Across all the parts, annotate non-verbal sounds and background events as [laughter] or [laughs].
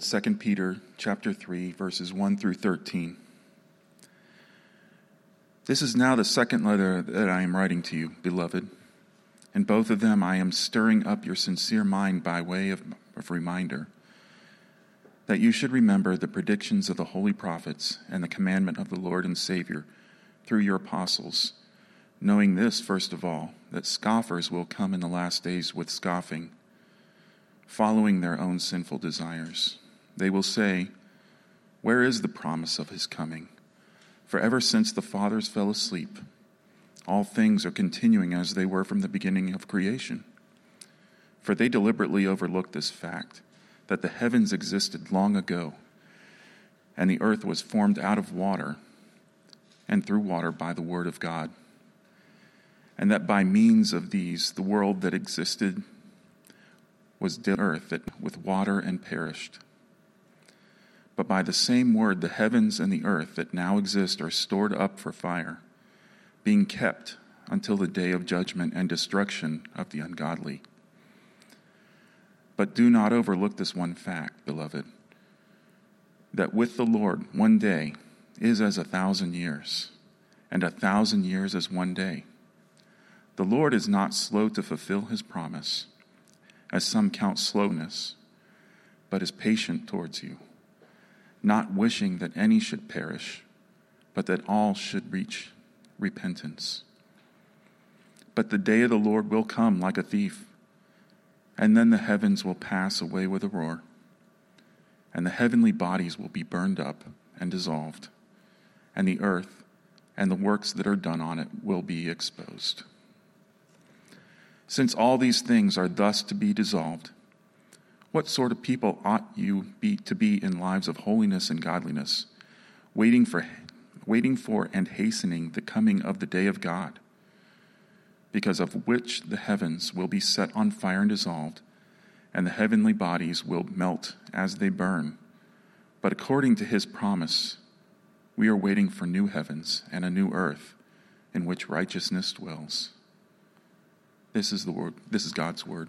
2 Peter chapter 3 verses 1 through 13. This is now the second letter that I am writing to you, beloved. In both of them I am stirring up your sincere mind by way of, of reminder that you should remember the predictions of the holy prophets and the commandment of the Lord and Savior through your apostles, knowing this first of all, that scoffers will come in the last days with scoffing, following their own sinful desires. They will say, Where is the promise of his coming? For ever since the fathers fell asleep, all things are continuing as they were from the beginning of creation. For they deliberately overlooked this fact that the heavens existed long ago, and the earth was formed out of water and through water by the word of God, and that by means of these the world that existed was the earth that with water and perished but by the same word, the heavens and the earth that now exist are stored up for fire, being kept until the day of judgment and destruction of the ungodly. But do not overlook this one fact, beloved, that with the Lord one day is as a thousand years, and a thousand years as one day. The Lord is not slow to fulfill his promise, as some count slowness, but is patient towards you not wishing that any should perish, but that all should reach repentance. But the day of the Lord will come like a thief, and then the heavens will pass away with a roar, and the heavenly bodies will be burned up and dissolved, and the earth and the works that are done on it will be exposed. Since all these things are thus to be dissolved, what sort of people ought you be to be in lives of holiness and godliness, waiting for waiting for and hastening the coming of the day of God, because of which the heavens will be set on fire and dissolved, and the heavenly bodies will melt as they burn. But according to his promise, we are waiting for new heavens and a new earth in which righteousness dwells. This is the word this is God's word.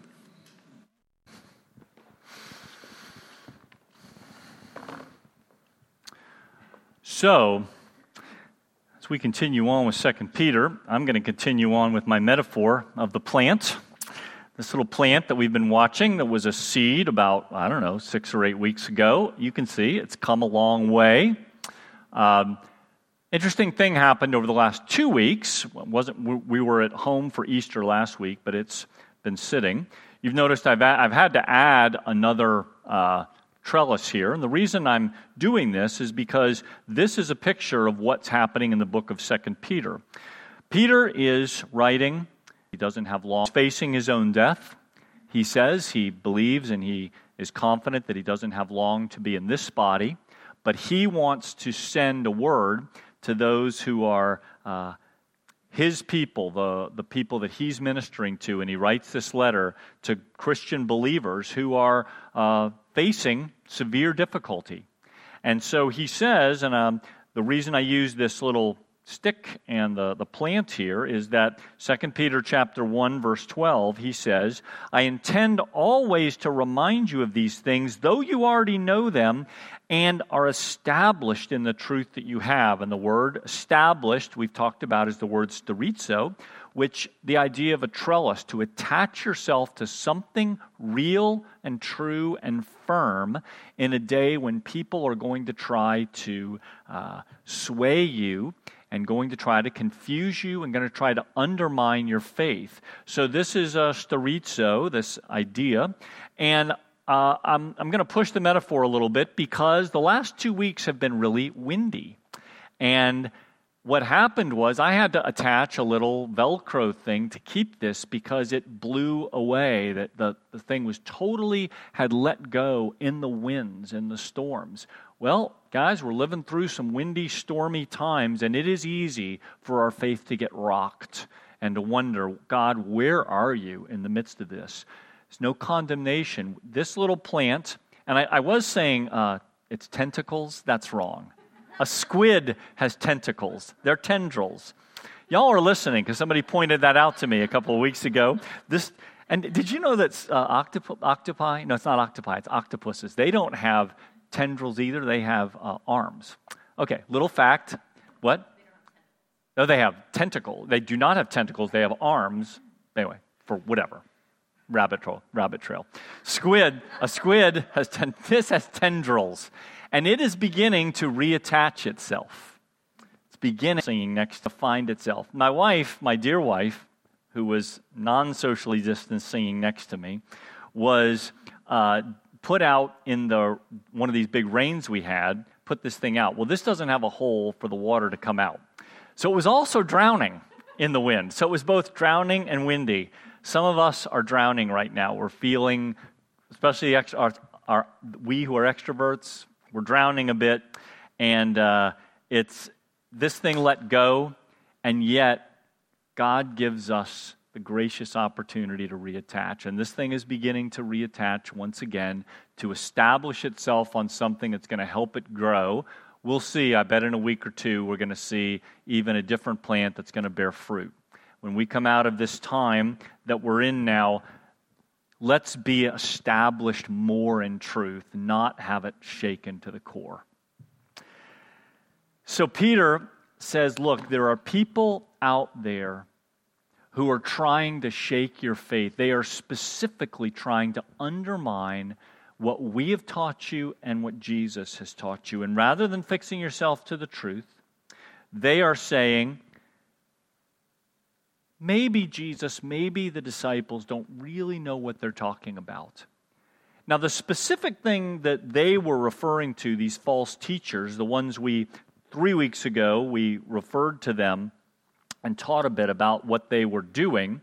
So, as we continue on with 2 Peter, I'm going to continue on with my metaphor of the plant. This little plant that we've been watching that was a seed about, I don't know, six or eight weeks ago. You can see it's come a long way. Um, interesting thing happened over the last two weeks. Wasn't we were at home for Easter last week, but it's been sitting. You've noticed I've, I've had to add another uh, trellis here. And the reason I'm doing this is because this is a picture of what's happening in the book of Second Peter. Peter is writing, he doesn't have long, He's facing his own death. He says he believes and he is confident that he doesn't have long to be in this body, but he wants to send a word to those who are uh, his people, the, the people that he's ministering to, and he writes this letter to Christian believers who are uh, facing severe difficulty. And so he says, and um, the reason I use this little stick and the, the plant here is that 2 Peter chapter 1 verse 12 he says I intend always to remind you of these things though you already know them and are established in the truth that you have and the word established we've talked about is the word sterizo which the idea of a trellis, to attach yourself to something real and true and firm in a day when people are going to try to uh, sway you and going to try to confuse you and going to try to undermine your faith. So, this is a sterizo, this idea. And uh, I'm, I'm going to push the metaphor a little bit because the last two weeks have been really windy. And what happened was I had to attach a little Velcro thing to keep this because it blew away. That the, the thing was totally had let go in the winds and the storms. Well, guys, we're living through some windy, stormy times, and it is easy for our faith to get rocked and to wonder, God, where are you in the midst of this? There's no condemnation. This little plant, and I, I was saying uh, its tentacles, that's wrong. A squid has tentacles, they're tendrils. Y'all are listening because somebody pointed that out to me a couple of weeks ago. This, And did you know that uh, octop- octopi, no, it's not octopi, it's octopuses, they don't have tendrils either, they have uh, arms. Okay, little fact. What? No, they have tentacles. They do not have tentacles, they have arms. Anyway, for whatever. Rabbit trail. Rabbit trail. Squid, a squid has ten, [laughs] this has tendrils, and it is beginning to reattach itself. It's beginning next to find itself. My wife, my dear wife, who was non socially distanced singing next to me, was uh, put out in the one of these big rains we had, put this thing out. Well, this doesn't have a hole for the water to come out. So it was also drowning in the wind. So it was both drowning and windy. Some of us are drowning right now. We're feeling, especially our, our, we who are extroverts, we're drowning a bit. And uh, it's this thing let go, and yet God gives us the gracious opportunity to reattach. And this thing is beginning to reattach once again to establish itself on something that's going to help it grow. We'll see, I bet in a week or two, we're going to see even a different plant that's going to bear fruit. When we come out of this time that we're in now, let's be established more in truth, not have it shaken to the core. So Peter says, Look, there are people out there who are trying to shake your faith. They are specifically trying to undermine what we have taught you and what Jesus has taught you. And rather than fixing yourself to the truth, they are saying, maybe Jesus, maybe the disciples don't really know what they're talking about. Now, the specific thing that they were referring to, these false teachers, the ones we, three weeks ago, we referred to them and taught a bit about what they were doing.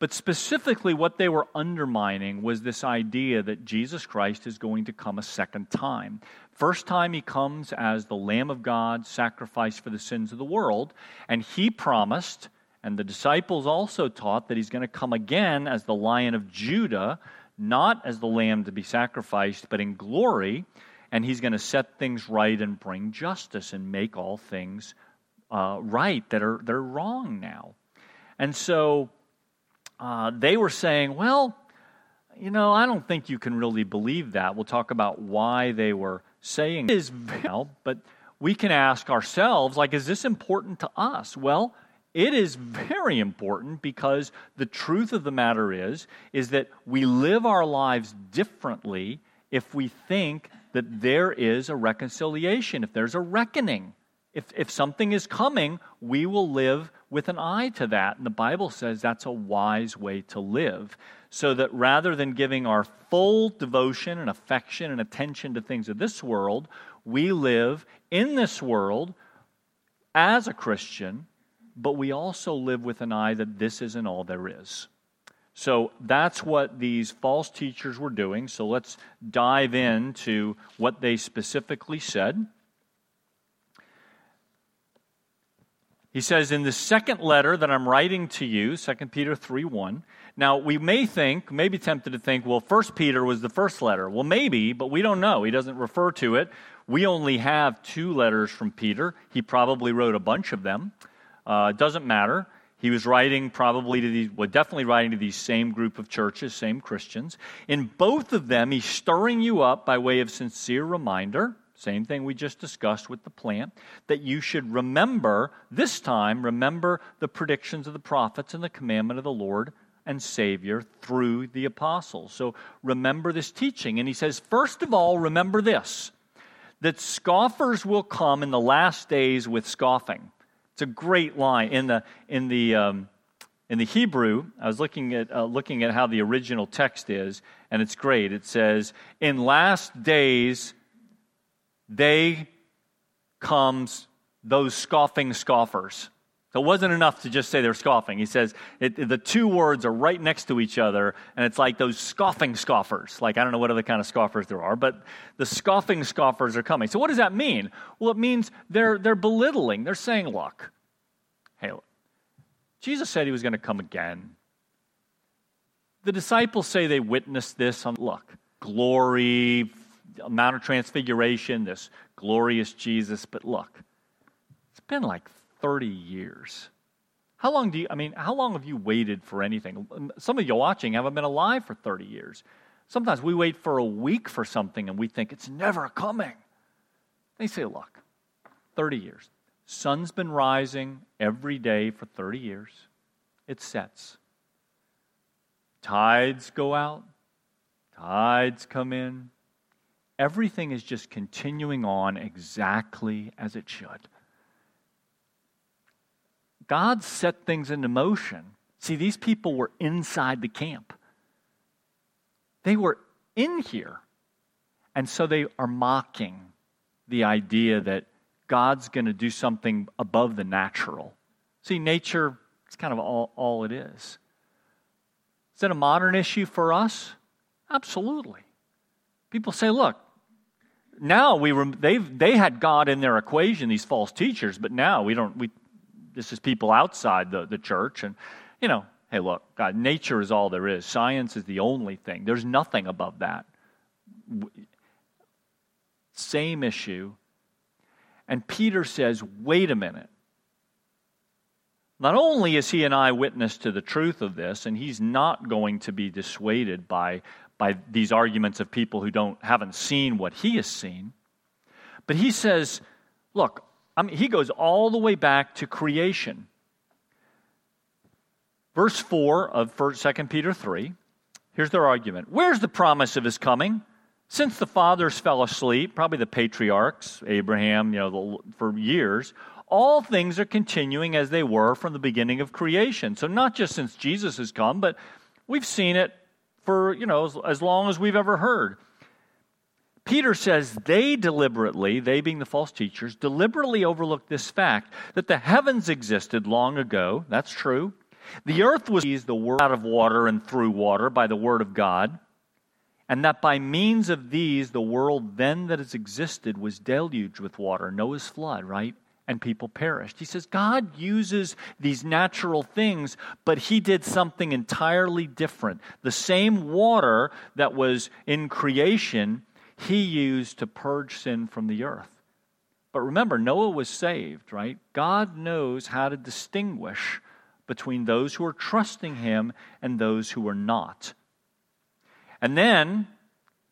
But specifically, what they were undermining was this idea that Jesus Christ is going to come a second time. First time he comes as the Lamb of God, sacrificed for the sins of the world, and he promised, and the disciples also taught, that he's going to come again as the Lion of Judah, not as the Lamb to be sacrificed, but in glory, and he's going to set things right and bring justice and make all things uh, right that are they're wrong now. And so uh, they were saying, well, you know, I don't think you can really believe that. We'll talk about why they were saying it is well, but we can ask ourselves, like, is this important to us? Well, it is very important because the truth of the matter is is that we live our lives differently if we think that there is a reconciliation, if there's a reckoning. If, if something is coming, we will live with an eye to that. And the Bible says that's a wise way to live. So that rather than giving our full devotion and affection and attention to things of this world, we live in this world as a Christian, but we also live with an eye that this isn't all there is. So that's what these false teachers were doing. So let's dive into what they specifically said. He says, in the second letter that I'm writing to you, 2 Peter 3 1. Now, we may think, may be tempted to think, well, 1 Peter was the first letter. Well, maybe, but we don't know. He doesn't refer to it. We only have two letters from Peter. He probably wrote a bunch of them. Uh, it doesn't matter. He was writing probably to these, well, definitely writing to these same group of churches, same Christians. In both of them, he's stirring you up by way of sincere reminder same thing we just discussed with the plant, that you should remember, this time, remember the predictions of the prophets and the commandment of the Lord and Savior through the apostles. So remember this teaching. And he says, first of all, remember this that scoffers will come in the last days with scoffing. It's a great line. In the, in the, um, in the Hebrew, I was looking at, uh, looking at how the original text is, and it's great. It says, In last days, they comes those scoffing scoffers. So it wasn't enough to just say they're scoffing. He says it, the two words are right next to each other, and it's like those scoffing scoffers. Like, I don't know what other kind of scoffers there are, but the scoffing scoffers are coming. So, what does that mean? Well, it means they're, they're belittling. They're saying, look, hey, look, Jesus said he was going to come again. The disciples say they witnessed this on, look, glory, Mount of Transfiguration, this glorious Jesus. But look, it's been like 30 years. How long do you, I mean, how long have you waited for anything? Um, some of you watching haven't been alive for 30 years. Sometimes we wait for a week for something and we think it's never coming. They say, look, 30 years. Sun's been rising every day for 30 years. It sets. Tides go out, tides come in. Everything is just continuing on exactly as it should. God set things into motion. See, these people were inside the camp, they were in here. And so they are mocking the idea that God's going to do something above the natural. See, nature is kind of all, all it is. Is that a modern issue for us? Absolutely. People say, look, now we they've, they had God in their equation, these false teachers, but now we don't, we, this is people outside the, the church. And, you know, hey, look, God, nature is all there is. Science is the only thing. There's nothing above that. Same issue. And Peter says, wait a minute. Not only is he an eyewitness to the truth of this, and he's not going to be dissuaded by, by these arguments of people who don't, haven't seen what he has seen, but he says, look, I mean, he goes all the way back to creation. Verse 4 of 2 Peter 3, here's their argument. Where's the promise of his coming? Since the fathers fell asleep, probably the patriarchs, Abraham, you know, for years, all things are continuing as they were from the beginning of creation. So not just since Jesus has come, but we've seen it for, you know, as, as long as we've ever heard. Peter says they deliberately, they being the false teachers, deliberately overlooked this fact that the heavens existed long ago. That's true. The earth was the word out of water and through water by the word of God and that by means of these the world then that has existed was deluged with water, Noah's flood, right? And people perished. He says God uses these natural things, but he did something entirely different. The same water that was in creation, he used to purge sin from the earth. But remember, Noah was saved, right? God knows how to distinguish between those who are trusting him and those who are not. And then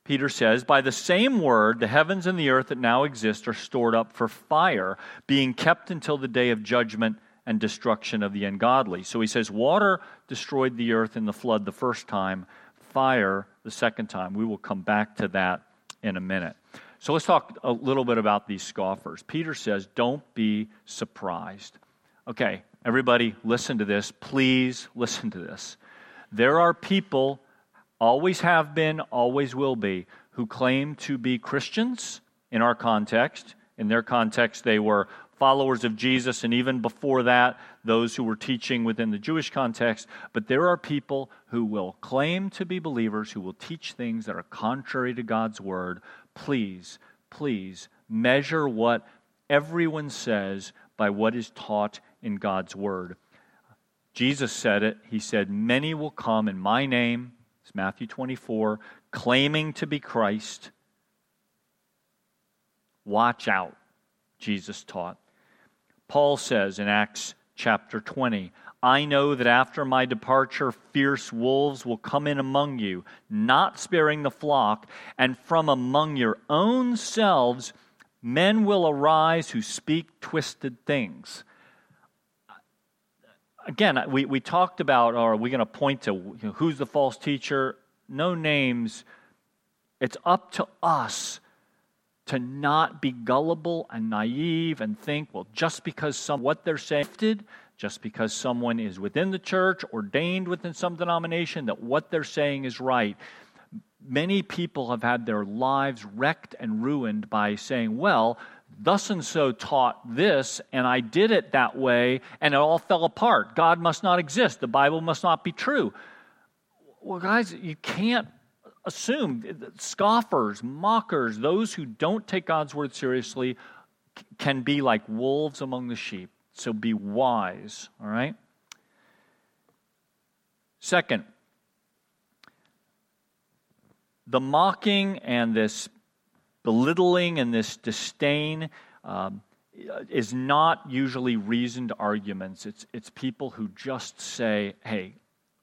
Peter says, by the same word, the heavens and the earth that now exist are stored up for fire, being kept until the day of judgment and destruction of the ungodly. So he says, water destroyed the earth in the flood the first time, fire the second time. We will come back to that in a minute. So let's talk a little bit about these scoffers. Peter says, don't be surprised. Okay, everybody, listen to this. Please listen to this. There are people always have been, always will be, who claim to be Christians in our context. In their context, they were followers of Jesus, and even before that, those who were teaching within the Jewish context. But there are people who will claim to be believers, who will teach things that are contrary to God's word. Please, please measure what everyone says by what is taught in God's word. Jesus said it. He said, Many will come in my name it's Matthew 24, claiming to be Christ. Watch out, Jesus taught. Paul says in Acts chapter 20, I know that after my departure, fierce wolves will come in among you, not sparing the flock, and from among your own selves men will arise who speak twisted things again, we, we talked about, or are we going to point to who's the false teacher? No names. It's up to us to not be gullible and naive and think, well, just because some what they're saying, just because someone is within the church, ordained within some denomination, that what they're saying is right. Many people have had their lives wrecked and ruined by saying, well, thus and so taught this, and I did it that way, and it all fell apart. God must not exist. The Bible must not be true. Well, guys, you can't assume scoffers, mockers, those who don't take God's word seriously can be like wolves among the sheep. So be wise, all right? Second, the mocking and this belittling and this disdain, um, is not usually reasoned arguments. It's, it's people who just say, hey,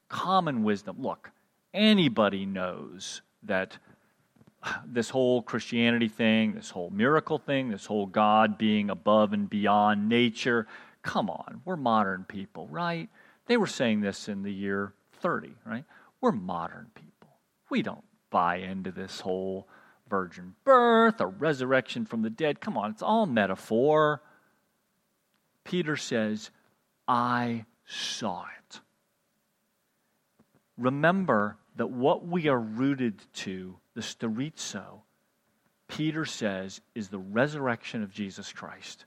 common wisdom. Look, anybody knows that this whole Christianity thing, this whole miracle thing, this whole God being above and beyond nature, come on, we're modern people, right? They were saying this in the year 30, right? We're modern people. We don't buy into this whole virgin birth or resurrection from the dead. Come on, it's all metaphor. Peter says, I saw it. Remember that what we are rooted to, the sterizo, Peter says, is the resurrection of Jesus Christ.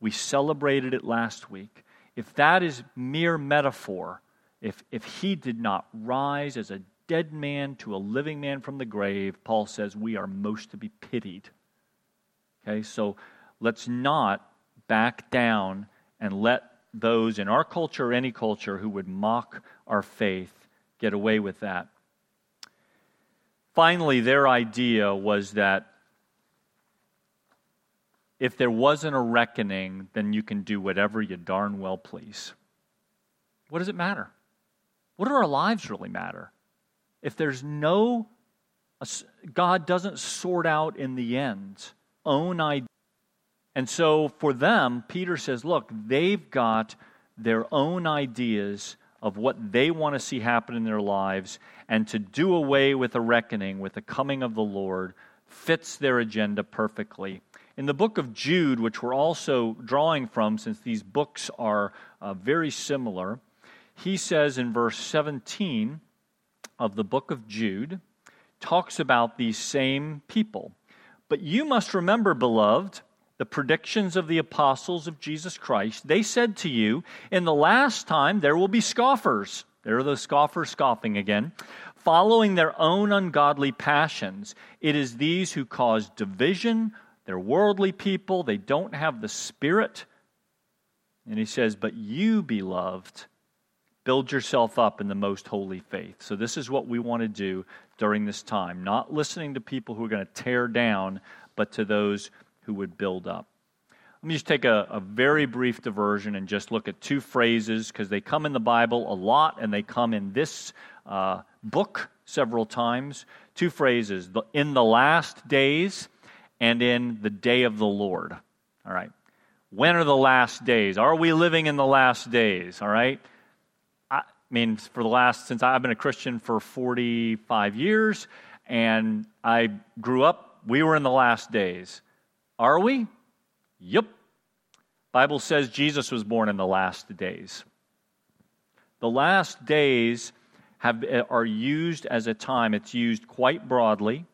We celebrated it last week. If that is mere metaphor, if, if he did not rise as a dead man to a living man from the grave, Paul says we are most to be pitied. Okay, so let's not back down and let those in our culture or any culture who would mock our faith get away with that. Finally, their idea was that if there wasn't a reckoning, then you can do whatever you darn well please. What does it matter? What do our lives really matter? if there's no, God doesn't sort out in the end own idea. And so for them, Peter says, look, they've got their own ideas of what they want to see happen in their lives, and to do away with a reckoning with the coming of the Lord fits their agenda perfectly. In the book of Jude, which we're also drawing from since these books are uh, very similar, he says in verse 17, of the book of Jude talks about these same people. But you must remember, beloved, the predictions of the apostles of Jesus Christ. They said to you, In the last time there will be scoffers. There are those scoffers scoffing again, following their own ungodly passions. It is these who cause division. They're worldly people, they don't have the Spirit. And he says, But you, beloved, build yourself up in the most holy faith. So, this is what we want to do during this time not listening to people who are going to tear down, but to those who would build up. Let me just take a, a very brief diversion and just look at two phrases because they come in the Bible a lot and they come in this uh, book several times. Two phrases in the last days and in the day of the Lord. All right. When are the last days? Are we living in the last days? All right. I mean, for the last, since I've been a Christian for 45 years, and I grew up, we were in the last days. Are we? Yep. Bible says Jesus was born in the last days. The last days have, eh, are used as a time, it's used quite broadly.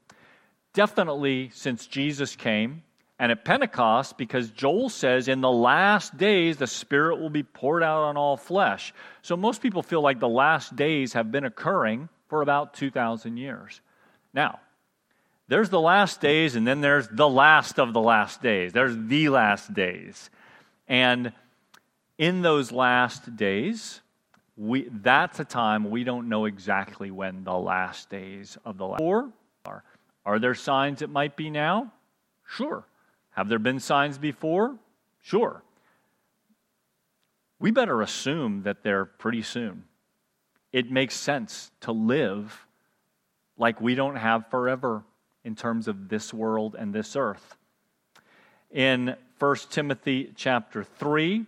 Definitely since Jesus came, and at Pentecost, because Joel says, in the last days, the Spirit will be poured out on all flesh. So most people feel like the last days have been occurring for about 2,000 years. Now, there's the last days, and then there's the last of the last days. There's the last days. And in those last days, we, that's a time we don't know exactly when the last days of the last are. Are there signs it might be now? Sure. Have there been signs before? Sure. We better assume that they're pretty soon. It makes sense to live like we don't have forever in terms of this world and this earth. In 1 Timothy chapter 3,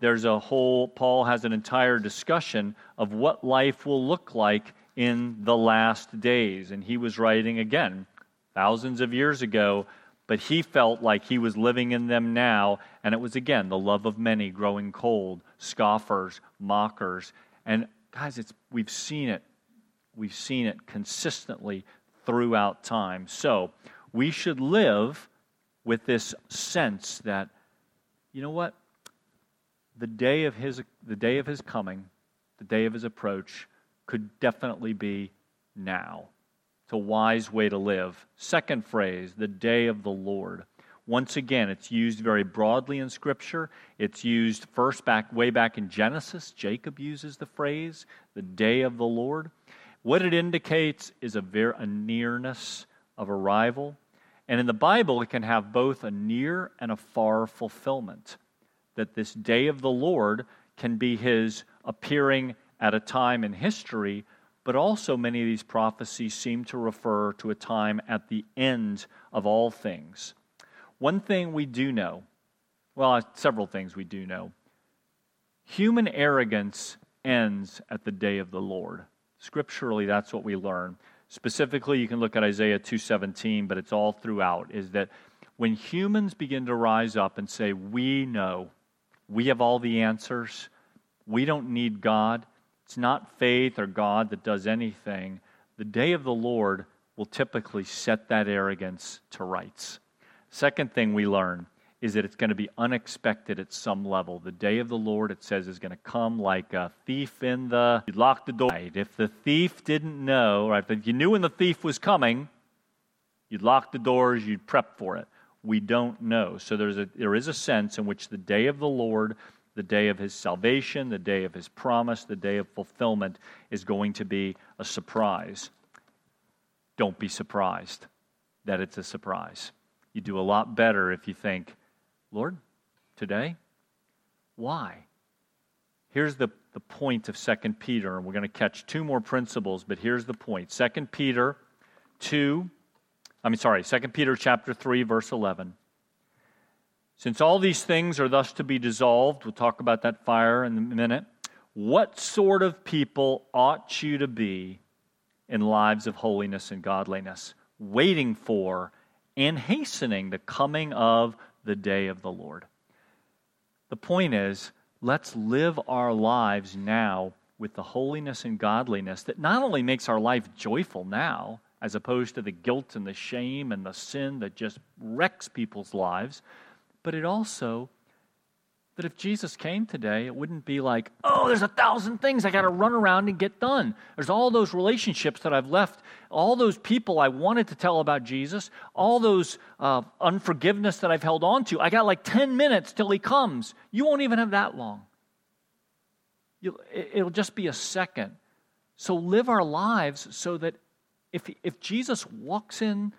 there's a whole, Paul has an entire discussion of what life will look like in the last days. And he was writing again, thousands of years ago, but he felt like he was living in them now. And it was, again, the love of many growing cold, scoffers, mockers. And guys, it's, we've seen it. We've seen it consistently throughout time. So we should live with this sense that, you know what? The day of his, the day of his coming, the day of his approach, could definitely be now. It's a wise way to live. Second phrase, the day of the Lord. Once again, it's used very broadly in Scripture. It's used first back way back in Genesis. Jacob uses the phrase, the day of the Lord. What it indicates is a, a nearness of arrival. And in the Bible, it can have both a near and a far fulfillment. That this day of the Lord can be his appearing at a time in history, but also many of these prophecies seem to refer to a time at the end of all things. One thing we do know, well, uh, several things we do know. Human arrogance ends at the day of the Lord. Scripturally, that's what we learn. Specifically, you can look at Isaiah 2:17, but it's all throughout is that when humans begin to rise up and say, "We know. We have all the answers. We don't need God." It's not faith or God that does anything. The day of the Lord will typically set that arrogance to rights. Second thing we learn is that it's going to be unexpected at some level. The day of the Lord, it says, is going to come like a thief in the. You lock the door. If the thief didn't know, right, if you knew when the thief was coming, you'd lock the doors, you'd prep for it. We don't know. So there's a, there is a sense in which the day of the Lord, the day of his salvation, the day of his promise, the day of fulfillment is going to be a surprise. Don't be surprised that it's a surprise. You do a lot better if you think, Lord, today? Why? Here's the, the point of 2 Peter, and we're going to catch two more principles, but here's the point. 2 Peter 2, I mean, sorry, 2 Peter chapter 3, verse 11. Since all these things are thus to be dissolved, we'll talk about that fire in a minute. What sort of people ought you to be in lives of holiness and godliness, waiting for and hastening the coming of the day of the Lord. The point is, let's live our lives now with the holiness and godliness that not only makes our life joyful now, as opposed to the guilt and the shame and the sin that just wrecks people's lives, but it also that if Jesus came today, it wouldn't be like, oh, there's a thousand things I got to run around and get done. There's all those relationships that I've left, all those people I wanted to tell about Jesus, all those uh, unforgiveness that I've held on to. I got like 10 minutes till he comes. You won't even have that long. You'll, it'll just be a second. So live our lives so that if, if Jesus walks in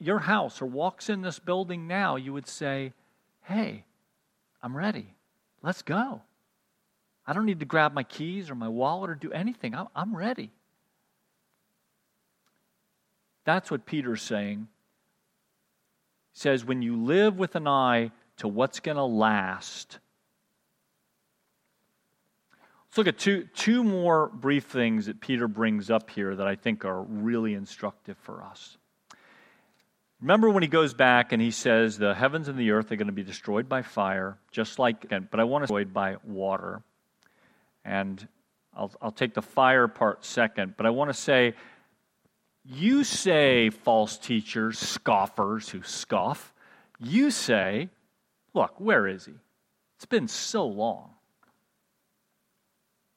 your house or walks in this building now, you would say, hey, I'm ready. Let's go. I don't need to grab my keys or my wallet or do anything. I'm, I'm ready. That's what Peter's saying. He says, when you live with an eye to what's going to last, Let's look at two, two more brief things that Peter brings up here that I think are really instructive for us. Remember when he goes back and he says the heavens and the earth are going to be destroyed by fire, just like, but I want to destroyed by water. And I'll, I'll take the fire part second, but I want to say, you say, false teachers, scoffers who scoff, you say, look, where is he? It's been so long.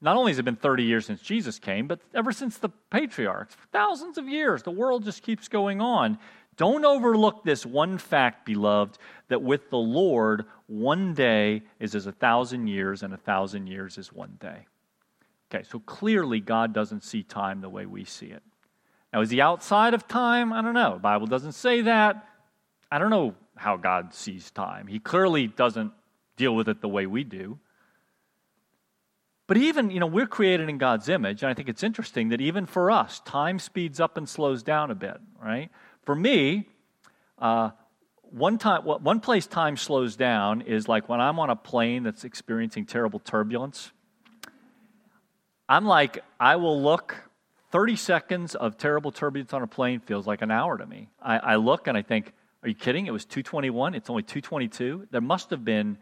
Not only has it been 30 years since Jesus came, but ever since the patriarchs, thousands of years, the world just keeps going on. Don't overlook this one fact, beloved, that with the Lord, one day is as a thousand years, and a thousand years is one day. Okay, so clearly God doesn't see time the way we see it. Now, is he outside of time? I don't know. The Bible doesn't say that. I don't know how God sees time. He clearly doesn't deal with it the way we do. But even, you know, we're created in God's image, and I think it's interesting that even for us, time speeds up and slows down a bit, right? For me, uh, one time, one place time slows down is like when I'm on a plane that's experiencing terrible turbulence. I'm like, I will look. 30 seconds of terrible turbulence on a plane feels like an hour to me. I, I look and I think, are you kidding? It was 221. It's only 222. There must have been,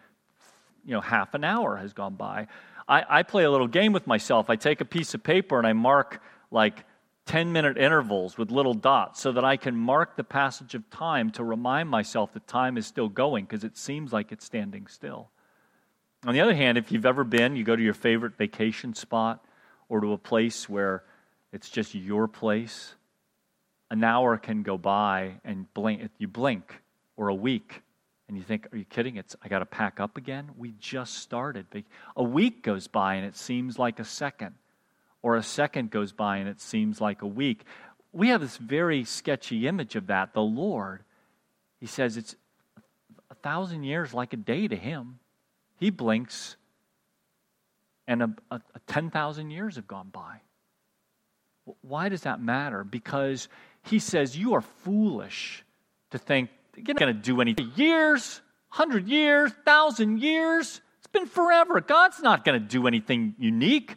you know, half an hour has gone by. I, I play a little game with myself. I take a piece of paper and I mark like 10 minute intervals with little dots so that I can mark the passage of time to remind myself that time is still going because it seems like it's standing still. On the other hand, if you've ever been, you go to your favorite vacation spot or to a place where it's just your place, an hour can go by and blink, you blink, or a week, and you think, are you kidding? It's, I got to pack up again? We just started. A week goes by and it seems like a second or a second goes by and it seems like a week. We have this very sketchy image of that. The Lord he says it's a thousand years like a day to him. He blinks, and a, a, a 10,000 years have gone by. Why does that matter? Because he says, You are foolish to think you're not going to do anything. Years, 100 years, 1,000 years. It's been forever. God's not going to do anything unique.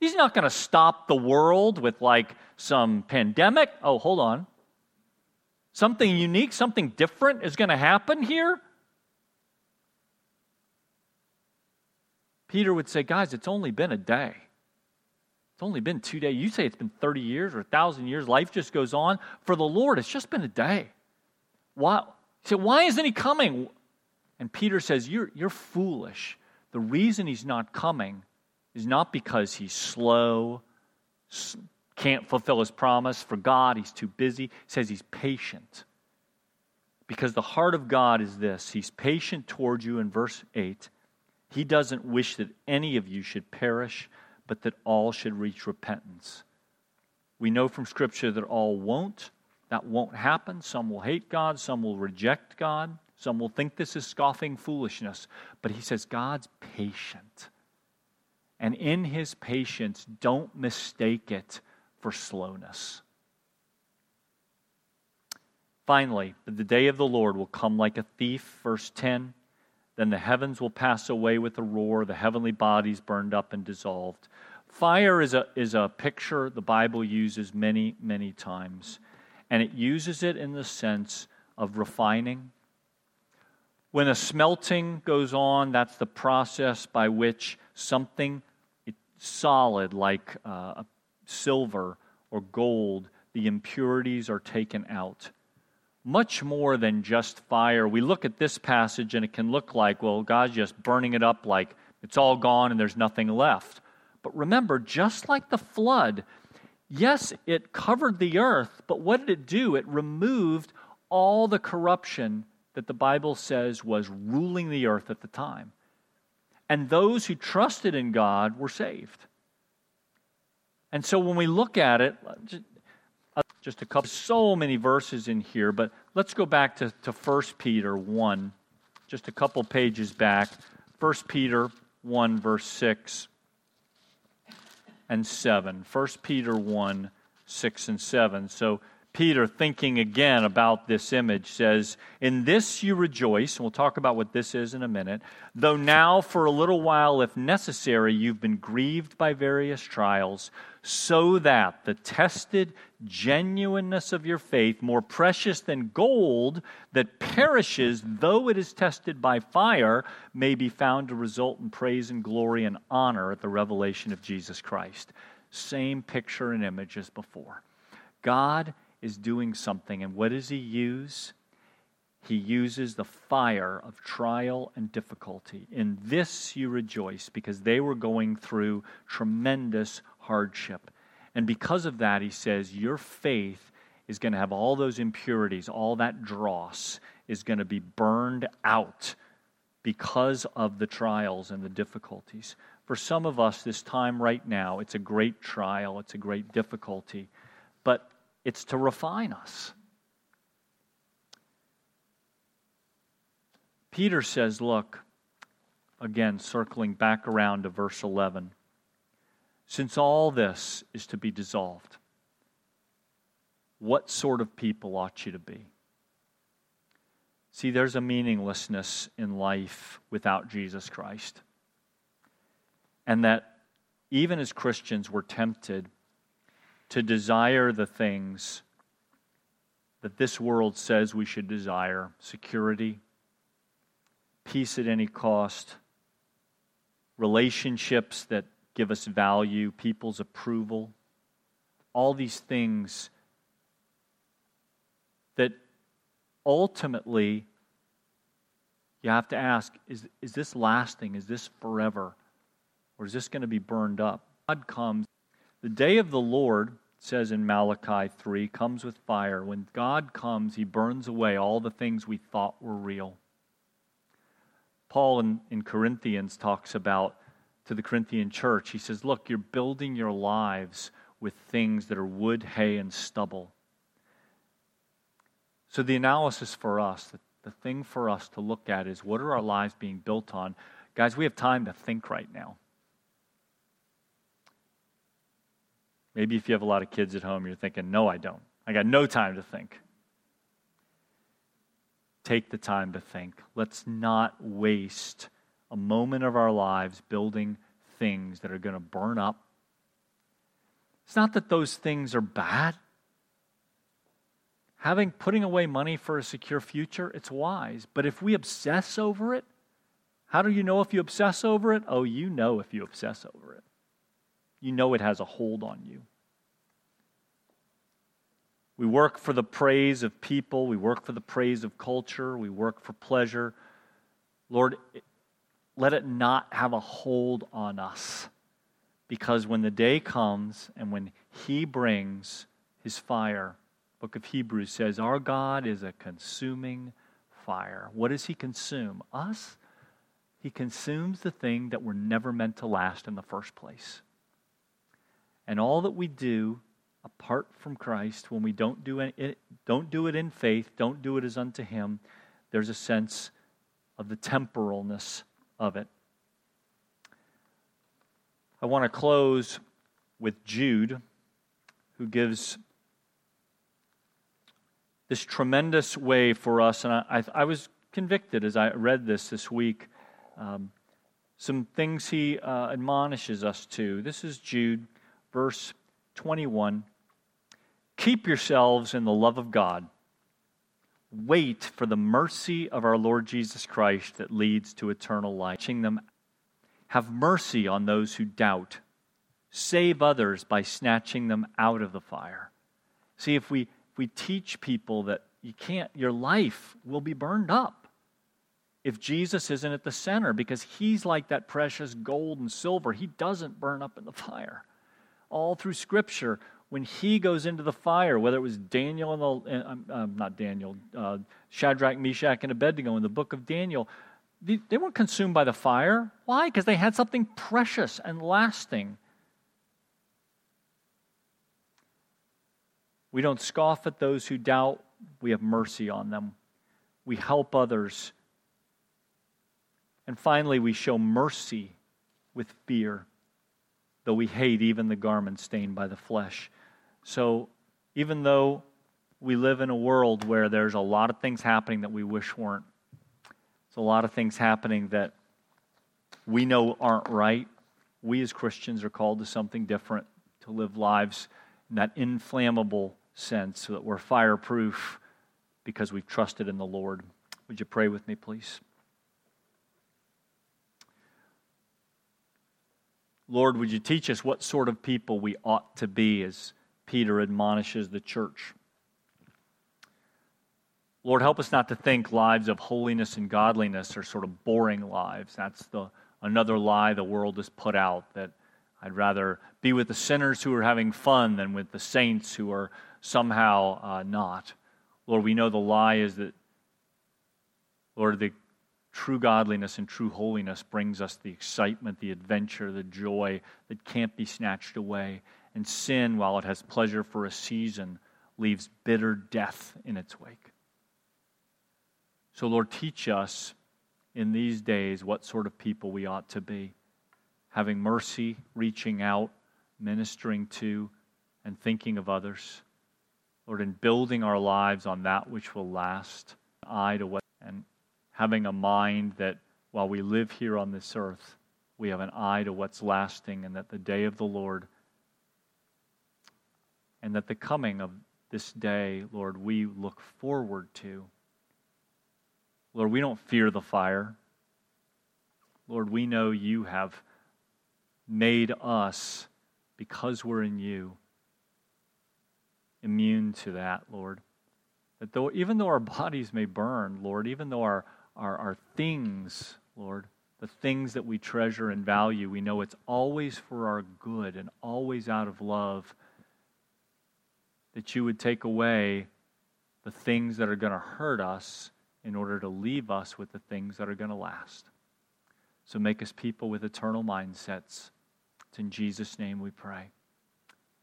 He's not going to stop the world with like some pandemic. Oh, hold on. Something unique, something different is going to happen here. Peter would say, Guys, it's only been a day. It's only been two days. You say it's been 30 years or 1,000 years. Life just goes on. For the Lord, it's just been a day. Why? He said, Why isn't he coming? And Peter says, You're, you're foolish. The reason he's not coming is not because he's slow, can't fulfill his promise for God, he's too busy. He says he's patient. Because the heart of God is this He's patient towards you in verse 8. He doesn't wish that any of you should perish, but that all should reach repentance. We know from Scripture that all won't. That won't happen. Some will hate God, some will reject God, some will think this is scoffing foolishness. But he says God's patient. And in his patience, don't mistake it for slowness. Finally, the day of the Lord will come like a thief, verse 10. Then the heavens will pass away with a roar, the heavenly bodies burned up and dissolved. Fire is a, is a picture the Bible uses many, many times, and it uses it in the sense of refining. When a smelting goes on, that's the process by which something solid like uh, silver or gold, the impurities are taken out. Much more than just fire. We look at this passage and it can look like, well, God's just burning it up like it's all gone and there's nothing left. But remember, just like the flood, yes, it covered the earth, but what did it do? It removed all the corruption that the Bible says was ruling the earth at the time and those who trusted in God were saved. And so when we look at it, uh, just a couple, so many verses in here, but let's go back to, to 1 Peter 1, just a couple pages back. 1 Peter 1, verse 6 and 7. 1 Peter 1, 6 and 7. So Peter, thinking again about this image, says, In this you rejoice, and we'll talk about what this is in a minute, though now for a little while, if necessary, you've been grieved by various trials, so that the tested genuineness of your faith, more precious than gold that perishes, though it is tested by fire, may be found to result in praise and glory and honor at the revelation of Jesus Christ. Same picture and image as before. God is doing something. And what does he use? He uses the fire of trial and difficulty. In this you rejoice because they were going through tremendous hardship. And because of that, he says, Your faith is going to have all those impurities, all that dross is going to be burned out because of the trials and the difficulties. For some of us, this time right now, it's a great trial, it's a great difficulty. But it's to refine us. Peter says, Look, again, circling back around to verse 11, since all this is to be dissolved, what sort of people ought you to be? See, there's a meaninglessness in life without Jesus Christ. And that even as Christians, we're tempted to desire the things that this world says we should desire security, peace at any cost, relationships that give us value, people's approval, all these things that ultimately you have to ask is, is this lasting? Is this forever? Or is this going to be burned up? God comes. The day of the Lord, says in Malachi 3, comes with fire. When God comes, he burns away all the things we thought were real. Paul in, in Corinthians talks about to the Corinthian church, he says, Look, you're building your lives with things that are wood, hay, and stubble. So, the analysis for us, the, the thing for us to look at is what are our lives being built on? Guys, we have time to think right now. Maybe if you have a lot of kids at home, you're thinking, no, I don't. I got no time to think. Take the time to think. Let's not waste a moment of our lives building things that are going to burn up. It's not that those things are bad. Having putting away money for a secure future, it's wise. But if we obsess over it, how do you know if you obsess over it? Oh, you know if you obsess over it. You know it has a hold on you. We work for the praise of people. We work for the praise of culture. We work for pleasure. Lord, let it not have a hold on us. Because when the day comes and when He brings His fire, book of Hebrews says, Our God is a consuming fire. What does He consume? Us? He consumes the thing that were never meant to last in the first place. And all that we do apart from Christ, when we don't do it, don't do it in faith, don't do it as unto Him, there's a sense of the temporalness of it. I want to close with Jude, who gives this tremendous way for us. And I, I, was convicted as I read this this week. Um, some things he uh, admonishes us to. This is Jude, verse 21. Keep yourselves in the love of God. Wait for the mercy of our Lord Jesus Christ that leads to eternal life. Them, have mercy on those who doubt. Save others by snatching them out of the fire. See, if we, if we teach people that you can't, your life will be burned up if Jesus isn't at the center because he's like that precious gold and silver. He doesn't burn up in the fire all through Scripture, when he goes into the fire, whether it was Daniel and the, uh, not Daniel, uh, Shadrach, Meshach, and Abednego in the book of Daniel, they, they weren't consumed by the fire. Why? Because they had something precious and lasting. We don't scoff at those who doubt, we have mercy on them. We help others. And finally, we show mercy with fear though we hate even the garment stained by the flesh. So, even though we live in a world where there's a lot of things happening that we wish weren't, there's a lot of things happening that we know aren't right. We as Christians are called to something different, to live lives in that inflammable sense so that we're fireproof because we've trusted in the Lord. Would you pray with me, please? Lord, would you teach us what sort of people we ought to be as Peter admonishes the church? Lord, help us not to think lives of holiness and godliness are sort of boring lives. That's the another lie the world has put out that I'd rather be with the sinners who are having fun than with the saints who are somehow uh, not. Lord, we know the lie is that, Lord, the True godliness and true holiness brings us the excitement, the adventure, the joy that can't be snatched away. And sin, while it has pleasure for a season, leaves bitter death in its wake. So, Lord, teach us in these days what sort of people we ought to be. Having mercy, reaching out, ministering to, and thinking of others. Lord, in building our lives on that which will last, eye to what and having a mind that while we live here on this earth, we have an eye to what's lasting, and that the day of the Lord and that the coming of this day, Lord, we look forward to. Lord, we don't fear the fire. Lord, we know you have made us, because we're in you, immune to that, Lord. That though, even though our [laughs] bodies may burn, Lord, even though our, our, our things, Lord, the things that we treasure and value, we know it's always for our good and always out of love. That you would take away the things that are going to hurt us in order to leave us with the things that are going to last. So make us people with eternal mindsets. It's in Jesus' name we pray.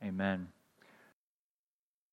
Amen.